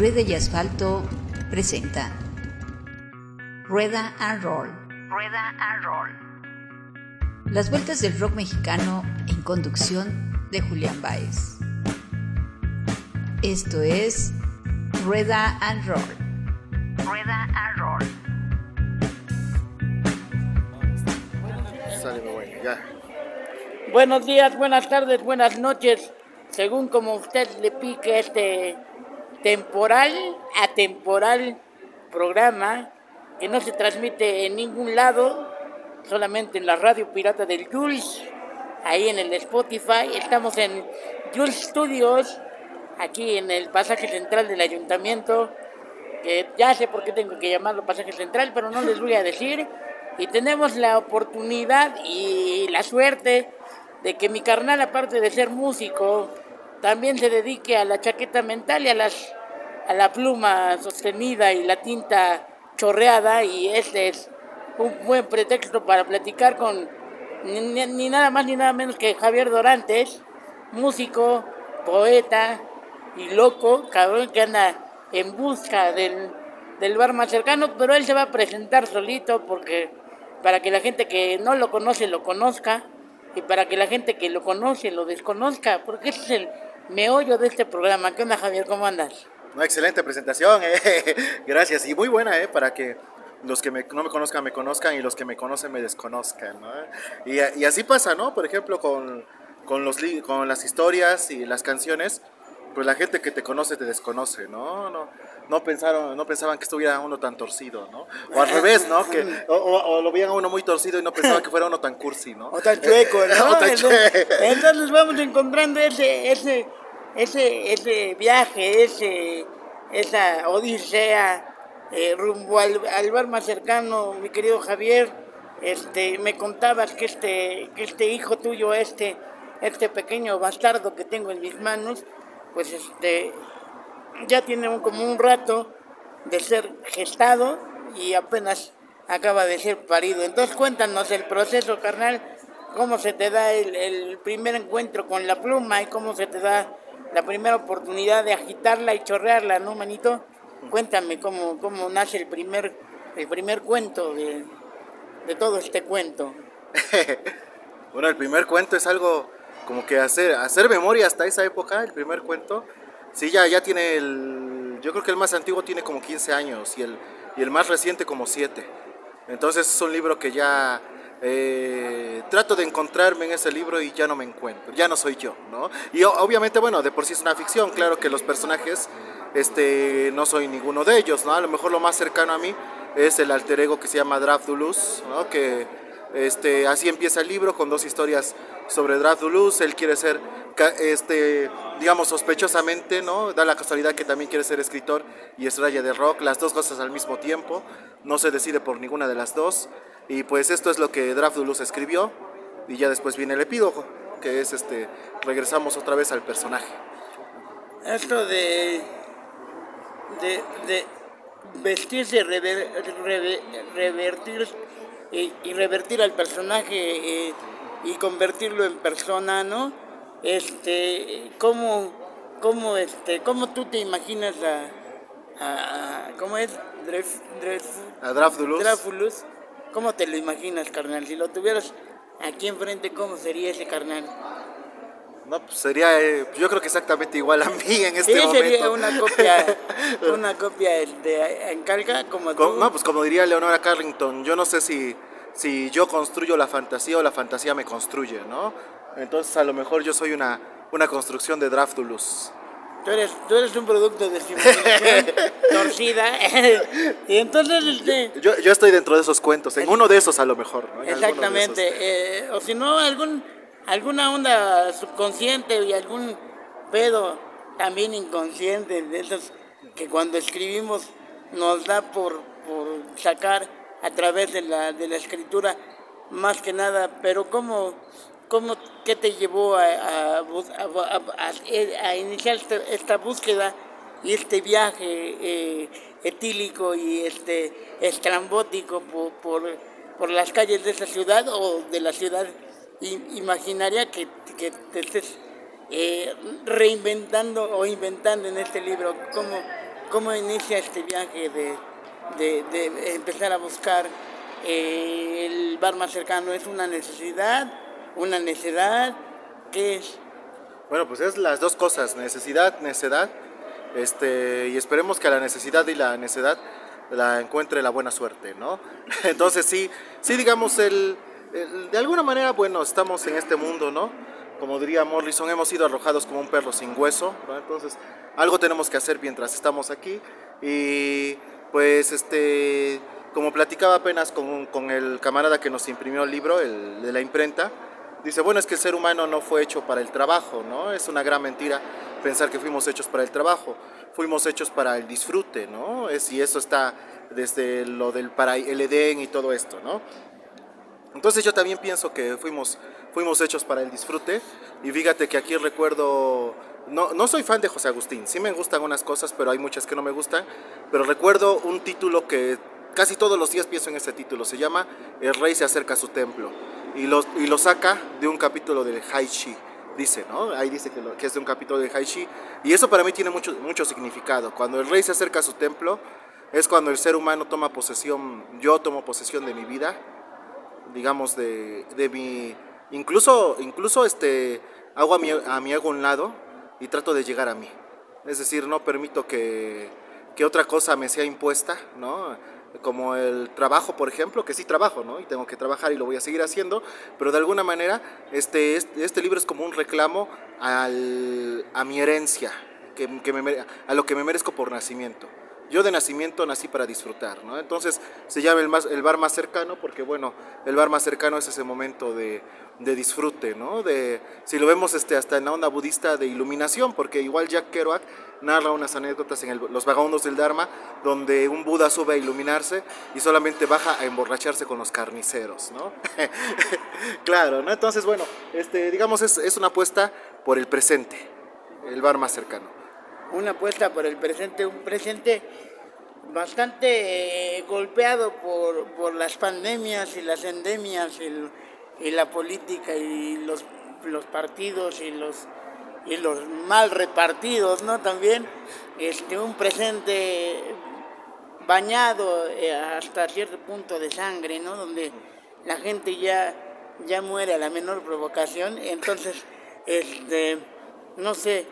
Rueda y Asfalto presenta Rueda and Roll. Rueda and Roll. Las vueltas del rock mexicano en conducción de Julián Baez. Esto es Rueda and Roll. Rueda and Roll. Ya. Buenos días, buenas tardes, buenas noches, según como usted le pique este temporal, atemporal programa que no se transmite en ningún lado, solamente en la radio pirata del Jules, ahí en el Spotify. Estamos en Jules Studios, aquí en el pasaje central del ayuntamiento, que ya sé por qué tengo que llamarlo pasaje central, pero no les voy a decir. Y tenemos la oportunidad y la suerte de que mi carnal, aparte de ser músico, también se dedique a la chaqueta mental y a, las, a la pluma sostenida y la tinta chorreada. Y este es un buen pretexto para platicar con ni, nada más ni nada menos que Javier Dorantes, músico, poeta y loco, cabrón que anda en busca del, del bar más cercano, pero él se va a presentar solito porque para que la gente que no lo conoce lo conozca y para que la gente que lo conoce lo desconozca, porque ese es el meollo de este programa. ¿Qué onda Javier? ¿Cómo andas? Una excelente presentación, eh. Gracias. Y muy buena, eh, para que los que me- no me conozcan me conozcan y los que me conocen me desconozcan, ¿no? Y, y así pasa, ¿no? Por ejemplo, con, con, los, con las historias y las canciones, pues la gente que te conoce te desconoce, ¿no? No, no, pensaron, no pensaban que estuviera uno tan torcido, ¿no? O al revés, ¿no? Que, o, o- o lo veían a uno muy torcido y no pensaban que fuera uno tan cursi, ¿no? O tan chueco, ¿no? O tan Entonces, chueco. entonces vamos encontrando ese, ese, ese, ese viaje, ese, esa odisea eh, rumbo al, al bar más cercano, mi querido Javier. Este, me contabas que este, que este hijo tuyo, este, este pequeño bastardo que tengo en mis manos, pues este, ya tiene como un rato de ser gestado y apenas acaba de ser parido. Entonces cuéntanos el proceso, carnal, cómo se te da el, el primer encuentro con la pluma y cómo se te da la primera oportunidad de agitarla y chorrearla, ¿no, manito? Cuéntame cómo, cómo nace el primer, el primer cuento de, de todo este cuento. Bueno, el primer cuento es algo como que hacer, hacer memoria hasta esa época, el primer cuento. Sí, ya, ya tiene el. Yo creo que el más antiguo tiene como 15 años y el, y el más reciente como 7. Entonces es un libro que ya. Eh, trato de encontrarme en ese libro y ya no me encuentro, ya no soy yo, ¿no? Y obviamente, bueno, de por sí es una ficción, claro que los personajes, este, no soy ninguno de ellos, ¿no? A lo mejor lo más cercano a mí es el alter ego que se llama Drafdulus, ¿no? Que este, así empieza el libro con dos historias sobre Drafdulus. Él quiere ser, este, digamos, sospechosamente, ¿no? Da la casualidad que también quiere ser escritor y estrella de rock, las dos cosas al mismo tiempo. No se decide por ninguna de las dos. Y pues esto es lo que Drafdulus escribió. Y ya después viene el epílogo, que es este, regresamos otra vez al personaje. Esto de, de, de vestirse, rever- reve- revertir y, y revertir al personaje eh, y convertirlo en persona, ¿no? Este, ¿cómo, cómo, este, cómo tú te imaginas a, a- ¿cómo es? Dref, Dref- A Drafdulus. Dráfulus. ¿Cómo te lo imaginas, carnal? Si lo tuvieras aquí enfrente, ¿cómo sería ese carnal? No, pues sería, eh, yo creo que exactamente igual a mí en este Sí, momento. sería una copia, una copia este, en calca como Co- tú. No, pues como diría Leonora Carrington, yo no sé si, si yo construyo la fantasía o la fantasía me construye, ¿no? Entonces a lo mejor yo soy una, una construcción de Draftulus. Tú eres, tú eres un producto de civilización torcida. y entonces, este, Yo, yo estoy dentro de esos cuentos, en uno de esos a lo mejor, ¿no? De exactamente. esos. eh, o si no, algún, alguna onda subconsciente y algún pedo también inconsciente de esos que cuando escribimos nos da por, por sacar a través de la, de la escritura más que nada. Pero ¿cómo, cómo qué te llevó a, iniciar este- esta búsqueda y este viaje eh, etílico y este estrambótico por, las calles de esa ciudad o de la ciudad imaginaria que, te estés eh, reinventando o inventando en este libro? ¿Cómo, ¿cómo inicia este viaje de empezar a buscar eh, el bar más cercano? ¿Es una necesidad? ¿Una necedad? ¿Qué es? Bueno, pues es las dos cosas, necesidad, necedad, este, y esperemos que la necesidad y la necedad la encuentre la buena suerte, ¿no? Entonces sí, sí digamos, el, el- de alguna manera, bueno, estamos en este mundo, ¿no? Como diría Morrison, hemos sido arrojados como un perro sin hueso, ¿no? Entonces algo tenemos que hacer mientras estamos aquí y pues este, como platicaba apenas con, con el camarada que nos imprimió el libro, el de la imprenta, Dice, bueno, es que el ser humano no fue hecho para el trabajo, ¿no? Es una gran mentira pensar que fuimos hechos para el trabajo. Fuimos hechos para el disfrute, ¿no? Es, y eso está desde lo del para el Edén y todo esto, ¿no? Entonces yo también pienso que fuimos, fuimos hechos para el disfrute. Y fíjate que aquí recuerdo, no, no soy fan de José Agustín, sí me gustan unas cosas, pero hay muchas que no me gustan. Pero recuerdo un título que casi todos los días pienso en ese título, se llama El rey se acerca a su templo. Y lo, y lo saca de un capítulo del Haishi, dice, ¿no? Ahí dice que, lo- que es de un capítulo del Haishi. Y eso para mí tiene mucho, mucho significado. Cuando el rey se acerca a su templo, es cuando el ser humano toma posesión, yo tomo posesión de mi vida, digamos, de, de mi... Incluso, incluso este, hago a mi, a mi ego un lado y trato de llegar a mí. Es decir, no permito que, que otra cosa me sea impuesta, ¿no? Como el trabajo, por ejemplo, que sí trabajo, ¿no? Y tengo que trabajar y lo voy a seguir haciendo, pero de alguna manera este, este, este libro es como un reclamo al, a mi herencia, que, que me a lo que me merezco por nacimiento. Yo de nacimiento nací para disfrutar, ¿no? Entonces se llama el, bar más cercano porque, bueno, el bar más cercano es ese momento de, disfrute, ¿no? Si lo vemos este, hasta en la onda budista de iluminación, porque igual Jack Kerouac narra unas anécdotas en el- los vagabundos del Dharma donde un Buda sube a iluminarse y solamente baja a emborracharse con los carniceros, ¿no? claro, ¿no? Entonces, bueno, este, digamos, es una apuesta por el presente, el bar más cercano. Una apuesta por el presente, un presente bastante eh, golpeado por, por las pandemias y las endemias y, la política y los, los partidos y los, y los mal repartidos, ¿no? También este, un presente bañado eh, hasta cierto punto de sangre, ¿no? Donde la gente ya, ya muere a la menor provocación. Entonces, este, no sé,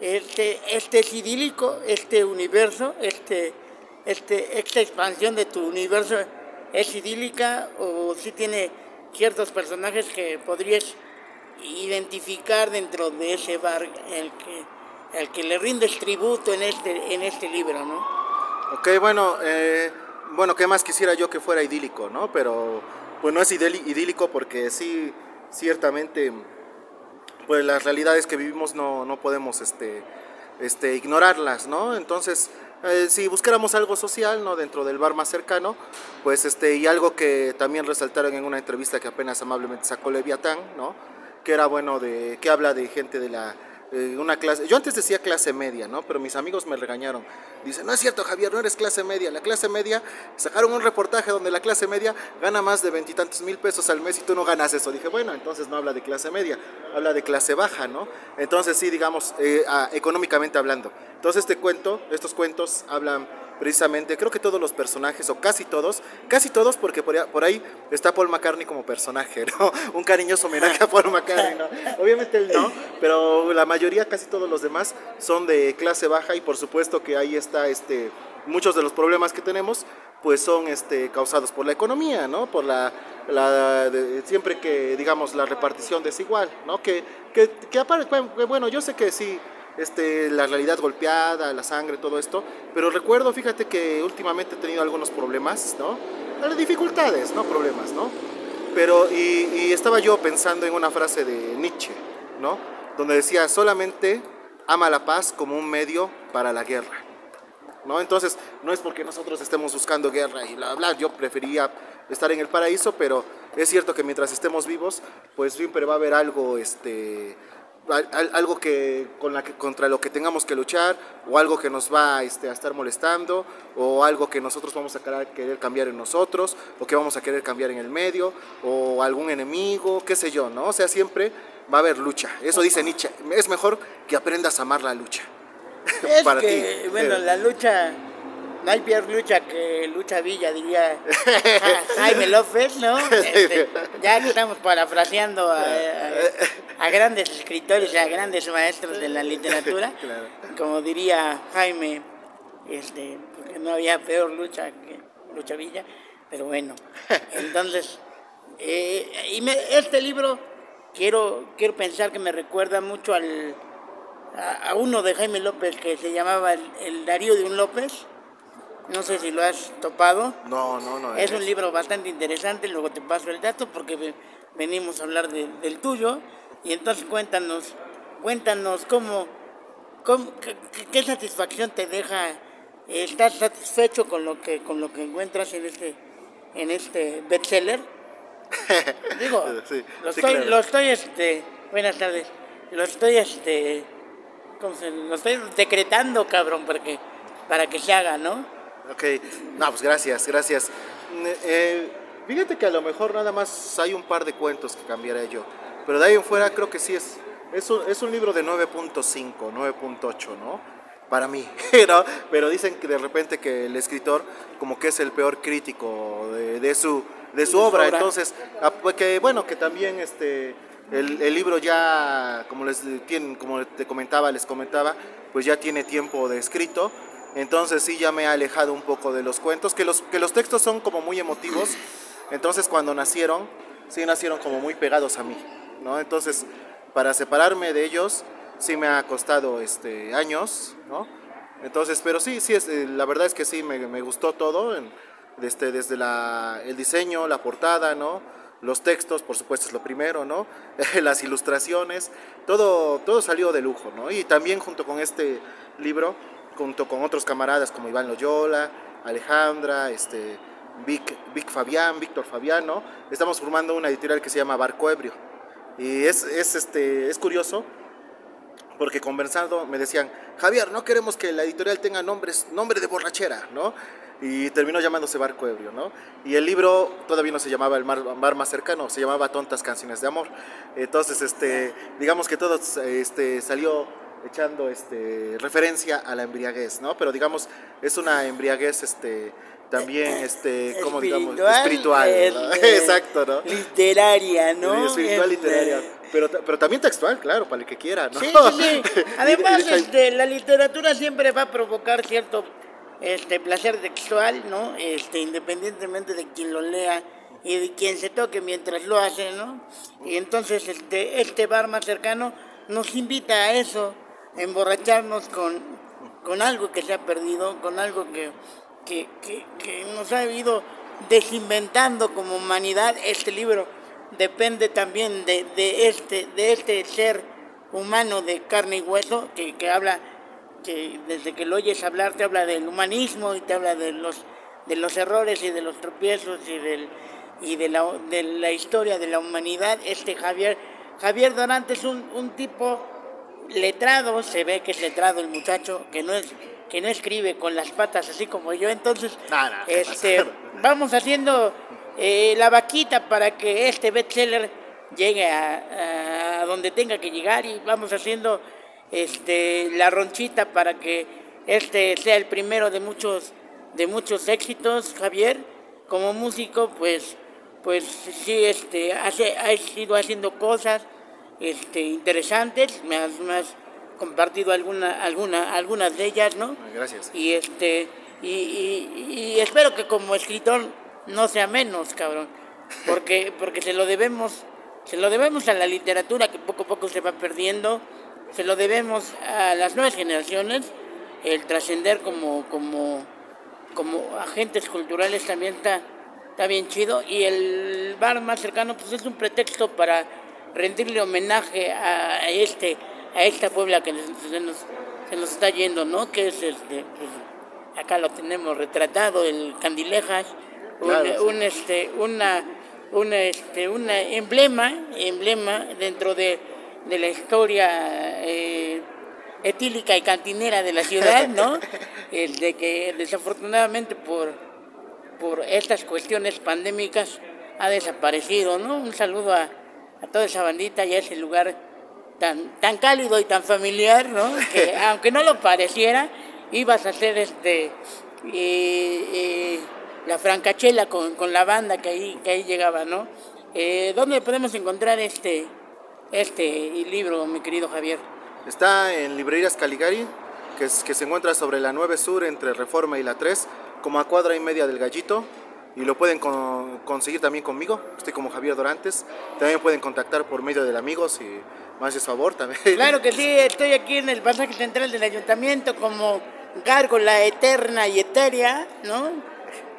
este, este es idílico, este universo, este, este, esta expansión de tu universo es idílica o si tiene ciertos personajes que podrías identificar dentro de ese bar el que, el que le rindes tributo en este, en este libro, ¿no? Ok, bueno, eh, bueno, ¿qué más quisiera yo que fuera idílico, no? Pero, pues no es idílico porque sí, ciertamente, pues las realidades que vivimos no, no podemos, este, este, ignorarlas, ¿no? Entonces, eh, si buscáramos algo social, ¿no? Dentro del bar más cercano, pues, este, y algo que también resaltaron en una entrevista que apenas amablemente sacó Leviatán, ¿no? Que era, bueno, de, que habla de gente de la eh, una clase, yo antes decía clase media, ¿no? Pero mis amigos me regañaron. Dicen, no es cierto, Javier, no eres clase media. La clase media, sacaron un reportaje donde la clase media gana más de veintitantos mil pesos al mes y tú no ganas eso. Dije, bueno, entonces no habla de clase media, habla de clase baja, ¿no? Entonces sí, digamos, eh, ah, económicamente hablando. Entonces este cuento, estos cuentos hablan precisamente, creo que todos los personajes, o casi todos, casi todos, porque por ahí, está Paul McCartney como personaje, ¿no? Un cariñoso homenaje a Paul McCartney, ¿no? Obviamente él no, pero la mayoría, casi todos los demás, son de clase baja y por supuesto que ahí está, este, muchos de los problemas que tenemos, pues son este, causados por la economía, ¿no? Por la, la de- siempre que, digamos, la repartición desigual, ¿no? Que, que, que bueno, yo sé que sí, este, la realidad golpeada, la sangre, todo esto, pero recuerdo, fíjate que últimamente he tenido algunos problemas, ¿no? Dificultades, no problemas, ¿no? Pero, y, y estaba yo pensando en una frase de Nietzsche, ¿no? Donde decía, solamente ama la paz como un medio para la guerra. ¿no? Entonces, no es porque nosotros estemos buscando guerra y bla, bla, yo prefería estar en el paraíso, pero es cierto que mientras estemos vivos, pues siempre va a haber algo, este, algo que, con la que, contra lo que tengamos que luchar, o algo que nos va este, a estar molestando, o algo que nosotros vamos a querer, cambiar en nosotros, o que vamos a querer cambiar en el medio, o algún enemigo, qué sé yo, ¿no? O sea, siempre va a haber lucha. Eso dice Nietzsche, es mejor que aprendas a amar la lucha. Es para que, ti. bueno, la lucha, no hay peor lucha que lucha Villa, diría Ja- Jaime López, ¿no? Este, ya estamos parafraseando a, a- a grandes escritores, a grandes maestros de la literatura, como diría Jaime, este, porque no había peor lucha que lucha Villa, pero bueno, entonces, eh, y me- este libro quiero, quiero pensar que me recuerda mucho al, a, a uno de Jaime López que se llamaba el, el Darío de un López. No sé si lo has topado. No, no, no. Es un libro bastante interesante, luego te paso el dato porque ve- venimos a hablar de- del tuyo. Y entonces cuéntanos, cuéntanos cómo, cómo- qué, satisfacción te deja, ¿estás satisfecho con lo que, con lo que encuentras en este, en este bestseller? Digo, Sí, lo sí, estoy, claro. lo estoy, este, buenas tardes, lo estoy, este, ¿cómo se- lo estoy decretando, cabrón, porque, para que se haga, ¿no? Ok, no, pues gracias, gracias. Mm, eh, fíjate que a lo mejor nada más hay un par de cuentos que cambiaré yo, pero de ahí en fuera creo que sí es, es un, es un libro de 9.5, 9.8, ¿no? Para mí, ¿no? Pero dicen que de repente que el escritor como que es el peor crítico de, de su, de su obra, obra. entonces, ah, pues que bueno, que también este... El, el libro ya, como les tienen, como te comentaba, les comentaba, pues ya tiene tiempo de escrito. Entonces sí ya me he alejado un poco de los cuentos, que los, que los textos son como muy emotivos. Entonces cuando nacieron, sí nacieron como muy pegados a mí, ¿no? Entonces para separarme de ellos sí me ha costado este, años, ¿no? Entonces, pero sí, sí, es, eh, la verdad es que sí, me, me gustó todo, desde, desde la, el diseño, la portada, ¿no? Los textos, por supuesto, es lo primero, ¿no? Las ilustraciones, todo, todo salió de lujo, ¿no? Y también junto con este libro, junto con otros camaradas como Iván Loyola, Alejandra, este, Vic, Vic Fabián, Víctor Fabián, ¿no? Estamos formando una editorial que se llama Barco Ebrio. Y es, es, este, es curioso porque conversando me decían, Javier, no queremos que la editorial tenga nombres, nombre de borrachera, ¿no? Y terminó llamándose Barco Ebrio, ¿no? Y el libro todavía no se llamaba El mar, mar más cercano, se llamaba Tontas Canciones de Amor. Entonces, este, digamos que todo este, salió echando este, referencia a la embriaguez, ¿no? Pero digamos, es una embriaguez este, también, este, como digamos, espiritual. este, Exacto, ¿no? Literaria, ¿no? Espiritual, Este, literaria. Pero, pero también textual, claro, para el que quiera, ¿no? Sí, sí, sí. Además, este, la literatura siempre va a provocar cierto este, placer textual, ¿no? Este, independientemente de quien lo lea y de quien se toque mientras lo hace, ¿no? Y entonces este, este bar más cercano nos invita a eso, emborracharnos con, con algo que se ha perdido, con algo que, que, que, que nos ha ido desinventando como humanidad. Este libro depende también de, de, este, de este ser humano de carne y hueso que, que habla, que desde que lo oyes hablar te habla del humanismo y te habla de los, de los errores y de los tropiezos y, del, y de, la, de la historia de la humanidad. Este Javier, Javier Dorante es un, un tipo letrado, se ve que es letrado el muchacho, que no es que no escribe con las patas así como yo, entonces No, no, ¿qué este, vamos haciendo eh, la vaquita para que este bestseller llegue a, a donde tenga que llegar y vamos haciendo este la ronchita para que este sea el primero de muchos de muchos éxitos Javier. Como músico pues pues sí este hace ha ido haciendo cosas este interesantes me has, me has compartido alguna alguna algunas de ellas no Gracias. y este y, y- y espero que como escritor no sea menos cabrón porque porque se lo debemos se lo debemos a la literatura que poco a poco se va perdiendo se lo debemos a las nuevas generaciones el trascender como como como agentes culturales también está está bien chido y el bar más cercano pues es un pretexto para rendirle homenaje a este a esta Puebla que se nos, se nos está yendo, ¿no? Que es este, pues, acá lo tenemos retratado, el Candilejas, un, Claro, un, este, una, una, este, una emblema, emblema dentro de, de la historia eh, etílica y cantinera de la ciudad, ¿no? El de que desafortunadamente por, por estas cuestiones pandémicas ha desaparecido, ¿no? Un saludo a, a toda esa bandita y a ese lugar tan, tan cálido y tan familiar, ¿no? Que aunque no lo pareciera, ibas a hacer este eh, eh, la francachela con, con, la banda que ahí, que ahí llegaba, ¿no? Eh, ¿Dónde podemos encontrar este, este libro, mi querido Javier? Está en Librerías Caligari, que, es, que se encuentra sobre la 9 Sur entre Reforma y la 3, como a cuadra y media del Gallito y lo pueden conseguir también conmigo. Estoy como Javier Dorantes. También pueden contactar por medio del amigos y más de favor también. Claro que sí, estoy aquí en el pasaje central del ayuntamiento como gárgola eterna y etérea, ¿no?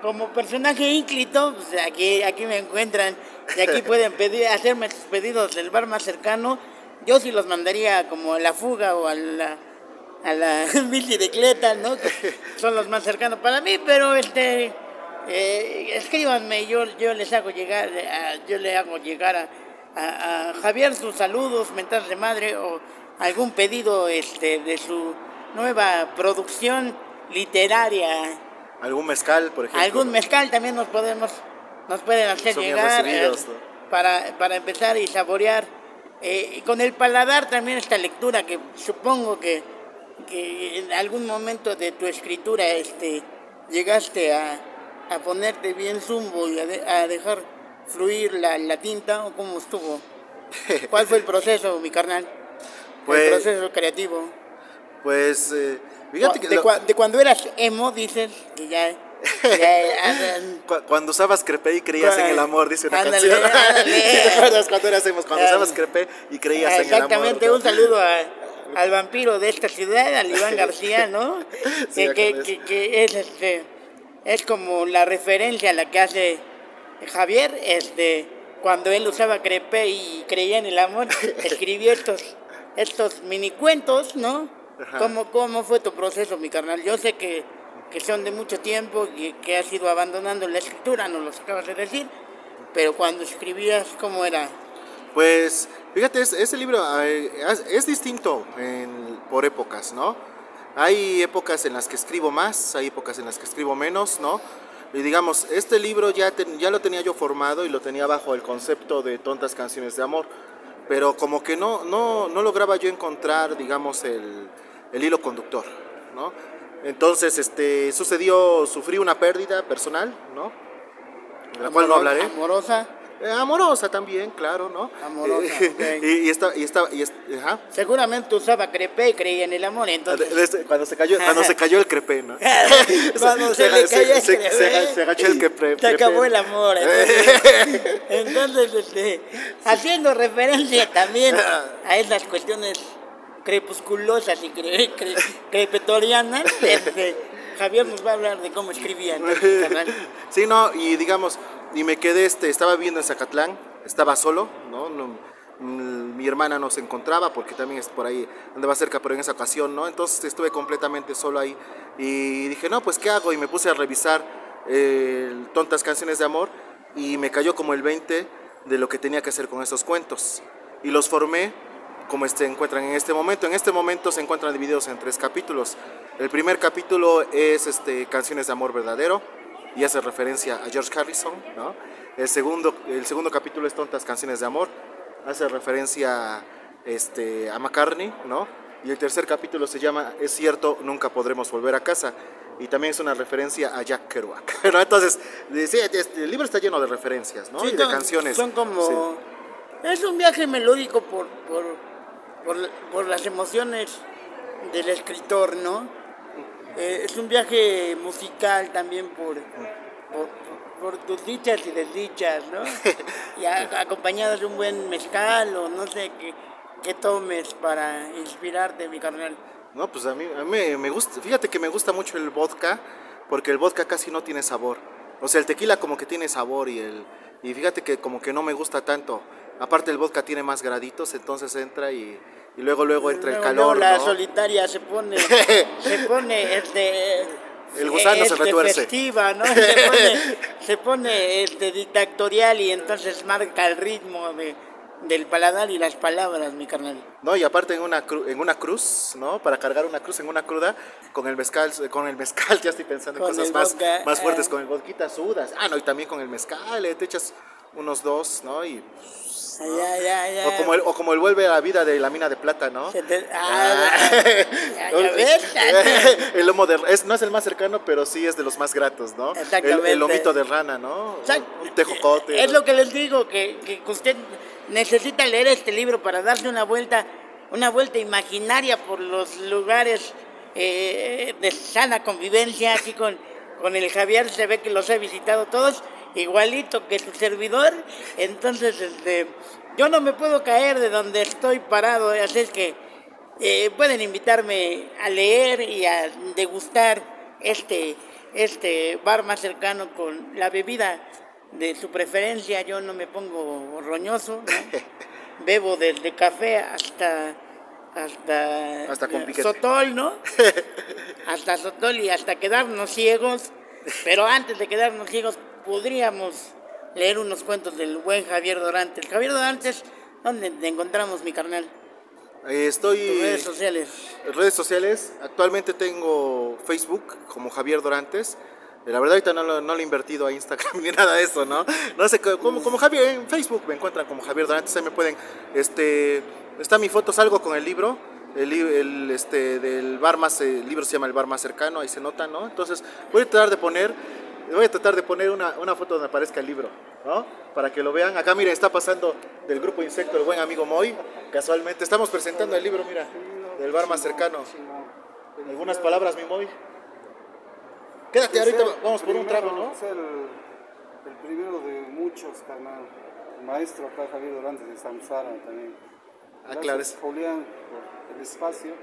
Como personaje ínclito, pues aquí, aquí me encuentran y aquí pueden pedir, hacerme sus pedidos del bar más cercano. Yo sí los mandaría como a la fuga o a la, a la bicicleta, ¿no? son los más cercanos para mí, pero este eh, escríbanme, yo, yo les hago llegar, yo le hago llegar a, a, Javier sus saludos, mental de madre o algún pedido este, de su nueva producción literaria. ¿Algún mezcal, por ejemplo? Algún mezcal también nos podemos, nos pueden hacer llegar eh, para, para empezar y saborear. Eh, con el paladar también esta lectura que supongo que, que en algún momento de tu escritura este, llegaste a, a ponerte bien zumbo y a, dejar fluir la, la, tinta o cómo estuvo? ¿Cuál fue el proceso, mi carnal? Pues, el proceso creativo. Pues, eh, fíjate que... De, cuando eras emo, dices que ya... cuando usabas crepé y creías en el amor, dice una canción. ¿Te acuerdas cuando eras emo? Cuando usabas crepé y creías en el amor. Exactamente, un saludo al vampiro de esta ciudad, al Iván García, ¿no? que, que, que, es este es como la referencia a la que hace Javier, este, cuando él usaba crepé y creía en el amor, escribió estos, estos mini cuentos, ¿no? ¿Cómo, ¿Cómo fue tu proceso, mi carnal? Yo sé que, que son de mucho tiempo y que has ido abandonando la escritura, no los acabas de decir, pero cuando escribías, ¿cómo era? Pues, fíjate, ese libro es distinto por épocas, ¿no? Hay épocas en las que escribo más, hay épocas en las que escribo menos, ¿no? Y digamos, este libro ya, ya lo tenía yo formado y lo tenía bajo el concepto de tontas canciones de amor, pero como que no, no, no lograba yo encontrar, digamos, el, el hilo conductor, ¿no? Entonces, este, sucedió, sufrí una pérdida personal, ¿no? De la cual no hablaré. Amorosa. Eh, amorosa también, claro, ¿no? Amorosa. Eh, y, y, esta, y, esta, y ajá. Seguramente usaba crepé y creía en el amor, entonces. Cuando se cayó, cuando se cayó el crepé, ¿no? cuando se, le cayó el crepé. Se, agachó el crepé. Se acabó el amor. Entonces, este, haciendo referencia también a esas cuestiones crepusculosas y crepetorianas, este, Javier nos va a hablar de cómo escribían. sí, no, y digamos y me quedé, este, estaba viviendo en Zacatlán, estaba solo, ¿no? Mm, mi hermana no se encontraba porque también es por ahí, andaba cerca, pero en esa ocasión, ¿no? Entonces estuve completamente solo ahí y dije, no, pues ¿qué hago? Y me puse a revisar eh, tontas canciones de amor y me cayó como el 20 de lo que tenía que hacer con esos cuentos. Y los formé como se encuentran en este momento. En este momento se encuentran divididos en tres capítulos. El primer capítulo es este, Canciones de Amor Verdadero y hace referencia a George Harrison, ¿no? El segundo, el segundo capítulo es Tontas Canciones de Amor, hace referencia este, a McCartney, ¿no? Y el tercer capítulo se llama Es cierto, nunca podremos volver a casa. Y también es una referencia a Jack Kerouac. Entonces, sí, este, el libro está lleno de referencias, ¿no? y de canciones. Son como... Es un viaje melódico por, por, por, por las emociones del escritor, ¿no? Eh, es un viaje musical también por, por, tus dichas y desdichas, ¿no? y acompañado de un buen mezcal o no sé qué, qué tomes para inspirarte, mi carnal. No, pues a mí, a mí me gusta, fíjate que me gusta mucho el vodka, porque el vodka casi no tiene sabor. O sea, el tequila como que tiene sabor y el y fíjate que como que no me gusta tanto. Aparte el vodka tiene más graditos, entonces entra y y luego luego entra el calor. la solitaria se pone, se pone este el gusano se este, retuerce. Festiva, ¿no? Se pone, se pone este, dictatorial y entonces marca el ritmo de, del paladar y las palabras, mi carnal. No, y aparte en una, en una cruz, ¿no? Para cargar una cruz en una cruda, con el mezcal, con el mezcal ya estoy pensando en cosas más, más fuertes, ah. con el vodka sudas. Ah, no, y también con el mezcal, eh, te echas unos dos, ¿no? Y años. ¿no? Ya, ya, ya. O, como el, o como el vuelve a la vida de la mina de plata, ¿no? Te- ah, el lomo de es, no es el más cercano, pero sí es de los más gratos, ¿no? El, Exactamente. el lomito de rana, ¿no? Un tejocote. Es lo que les digo, que, que usted necesita leer este libro para darse una vuelta, una vuelta imaginaria por los lugares eh, de sana convivencia. Aquí con, con el Javier se ve que los he visitado todos, igualito que su servidor. Entonces, este, yo no me puedo caer de donde estoy parado, así es que eh, pueden invitarme a leer y a degustar este, este bar más cercano con la bebida de su preferencia. Yo no me pongo roñoso, ¿no? bebo desde café hasta hasta, Hasta con sotol, ¿no? hasta sotol y hasta quedarnos ciegos. Pero antes de quedarnos ciegos podríamos leer unos cuentos del buen Javier Dorantes. Javier Dorantes, ¿dónde te encontramos, mi carnal? Eh, Estoy Tus redes sociales. en redes sociales. Actualmente tengo Facebook como Javier Dorantes. Eh, La verdad ahorita no lo, no lo he invertido a Instagram ni nada de eso, ¿no? No sé, co- como, como Javier en Facebook me encuentran como Javier Dorantes, ahí me pueden, este, está mi foto, salgo con el libro, el, este, del bar más, el libro se llama El bar más cercano, ahí se nota, ¿no? Entonces voy a tratar de poner, voy a tratar de poner una, una foto donde aparezca el libro, ¿no? Para que lo vean. Acá miren, está pasando del grupo Insecto el buen amigo Moy, casualmente, estamos presentando el libro, mira, del bar más cercano. ¿Algunas palabras, mi Moy? Quédate, ahorita vamos por un trago, ¿no? Es el, el primero de muchos, carnal. El maestro acá, Javier Dorantes de Samsara también. Ah, Gracias, Julián, por el espacio.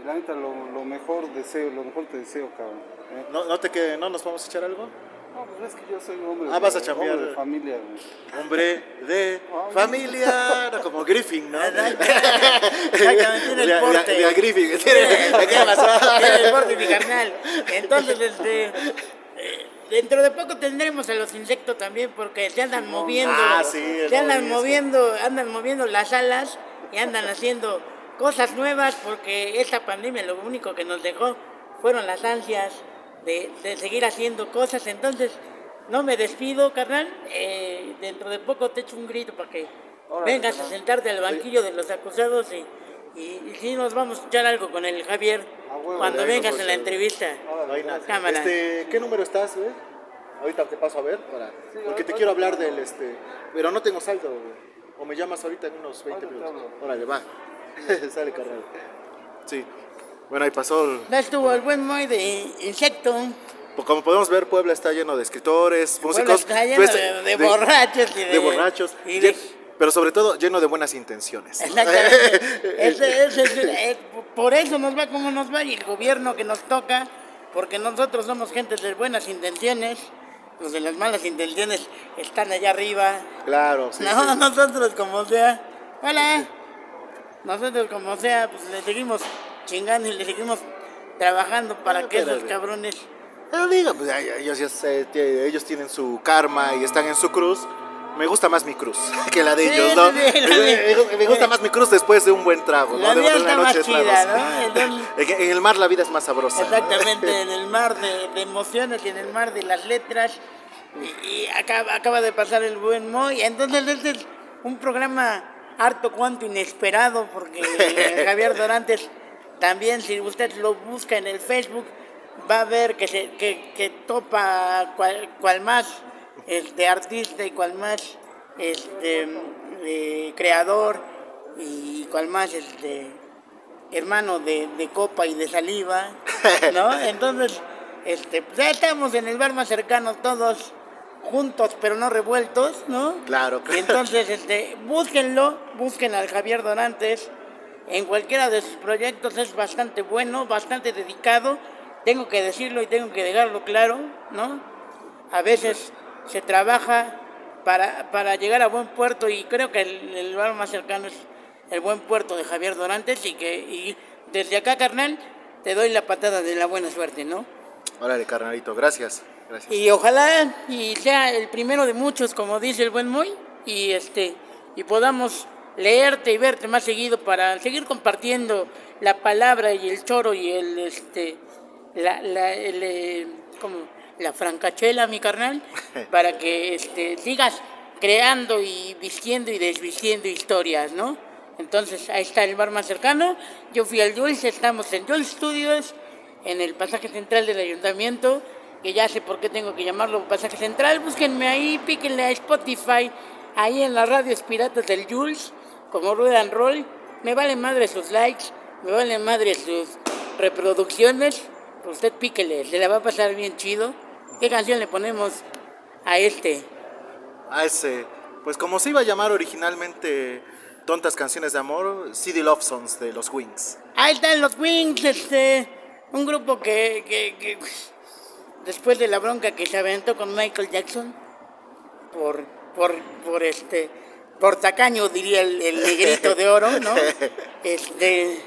Y la neta, lo, lo mejor deseo, lo mejor te deseo, cabrón. ¿eh? ¿No, no, te que, ¿No nos vamos a echar algo? No, pues es que yo soy un hombre, Ah, de- vas a chambear. hombre de familia, güey. Hombre de familia, no, como Griffin, ¿no? Exactamente, tiene el porte. Griffin. tiene- ¿Qué pasó? Tiene el porte, mi carnal. Entonces, este, eh, dentro de poco tendremos a los insectos también porque se andan moviendo. Ah, sí, se andan moviendo, andan moviendo las alas y andan haciendo cosas nuevas porque esta pandemia lo único que nos dejó fueron las ansias de, de seguir haciendo cosas. Entonces, no me despido, carnal. Eh, dentro de poco te echo un grito para que vengas a sentarte al banquillo de los acusados y, y, y sí nos vamos a echar algo con el Javier cuando vengas pues, en la entrevista. No hay nada. Cámara. Este, ¿Qué número estás, güey? Ahorita te paso a ver, para, porque te quiero hablar del, este, pero no tengo saldo, güey. O me llamas ahorita en unos 20 Ahorita te minutos. hablo. Órale, va. Sale, carnal. Sí. Bueno, ahí pasó. el- Ya estuvo el buen Moy de insecto. Pues como podemos ver, Puebla está lleno de escritores, Puebla músicos. está lleno pues, de, de borrachos y de, de borrachos, y de- pero sobre todo lleno de buenas intenciones. Exactamente. Ese es el- eh, por eso nos va como nos va y el gobierno que nos toca, porque nosotros somos gente de buenas intenciones, los de las malas intenciones están allá arriba. Claro, sí. no, sí. nosotros como sea. Hola. Nosotros como sea, pues le seguimos chingando y le seguimos trabajando para que esos cabrones... Pero diga, pues ellos tienen su karma y están en su cruz. Me gusta más mi cruz que la de Sí, ellos, ¿no? me, de- me- me gusta más mi cruz después de un buen trago, ¿no? De, una noche de. ¿no? En, el mar la vida es más sabrosa. Exactamente, en el mar de, de emociones y en el mar de las letras. Y, y acaba, acaba de pasar el buen Moy. Entonces, este es un programa harto cuanto inesperado, porque Javier Dorantes también, si usted lo busca en el Facebook, va a ver que, se, que, que topa cual, cual más este, artista y cual más este, eh, creador y cual más este, hermano de, de copa y de saliva, ¿no? Entonces, este, pues ya estamos en el bar más cercano todos juntos pero no revueltos, ¿no? Claro. Y entonces, este, búsquenlo, busquen al Javier Donantes. En cualquiera de sus proyectos es bastante bueno, bastante dedicado. Tengo que decirlo y tengo que dejarlo claro, ¿no? A veces se trabaja para, para llegar a buen puerto y creo que el, el lugar más cercano es el buen puerto de Javier Dorantes y que y desde acá, carnal, te doy la patada de la buena suerte, ¿no? Órale, carnalito, gracias. Gracias. Y ojalá y sea el primero de muchos, como dice el buen Moy, y este y podamos leerte y verte más seguido para seguir compartiendo la palabra y el choro y el este la la el, eh, como la francachela, mi carnal, para que este digas creando y vistiendo y desvistiendo historias, ¿no? Entonces, ahí está el bar más cercano. Yo fui al Jules, estamos en Jules Studios, en el pasaje central del ayuntamiento, que ya sé por qué tengo que llamarlo pasaje central. Búsquenme ahí, píquenle a Spotify, ahí en las radios piratas del Jules, como Rueda and Roll. Me vale madre sus likes, me vale madre sus reproducciones. Usted píquele, se la va a pasar bien chido. ¿Qué canción le ponemos a este? A ese, pues como se iba a llamar originalmente Tontas Canciones de Amor, CD Love Songs de los Wings. Ahí están los Wings, este, un grupo que, que, que, después de la bronca que se aventó con Michael Jackson, por, por, por este, por tacaño diría el, el negrito de oro, ¿no? Este,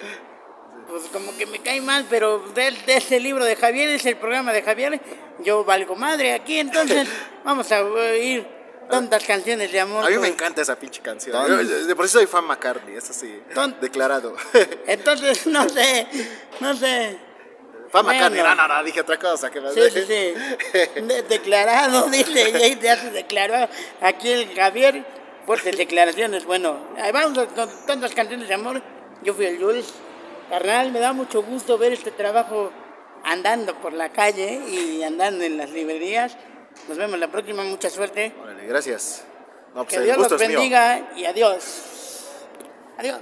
pues como que me cae mal, pero de, de ese libro de Javier, es el programa de Javier, yo valgo madre aquí, entonces vamos a oír tantas canciones de amor. A mí me pues. encanta esa pinche canción. Ton- Yo- De por sí soy fan McCartney, eso sí, Ton- declarado. Entonces, no sé, no sé. fan Bueno. McCartney, no, no, no, dije otra cosa. ¿qué más? Sí, sí, sí. De- declarado, dice, ya te hace declarado. Aquí el Javier, fuertes declaraciones. Bueno, ahí vamos con tantas canciones de amor. Yo fui el Jules. Carnal, me da mucho gusto ver este trabajo andando por la calle y andando en las librerías. Nos vemos la próxima, mucha suerte. Órale, gracias. No, pues Que Dios los mío. bendiga y adiós. Adiós.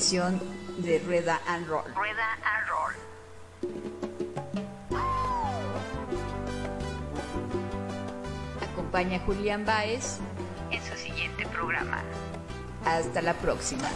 Emisión de Rueda and Roll. Rueda and Roll. Acompaña a Julián Baez. En su siguiente programa. Hasta la próxima.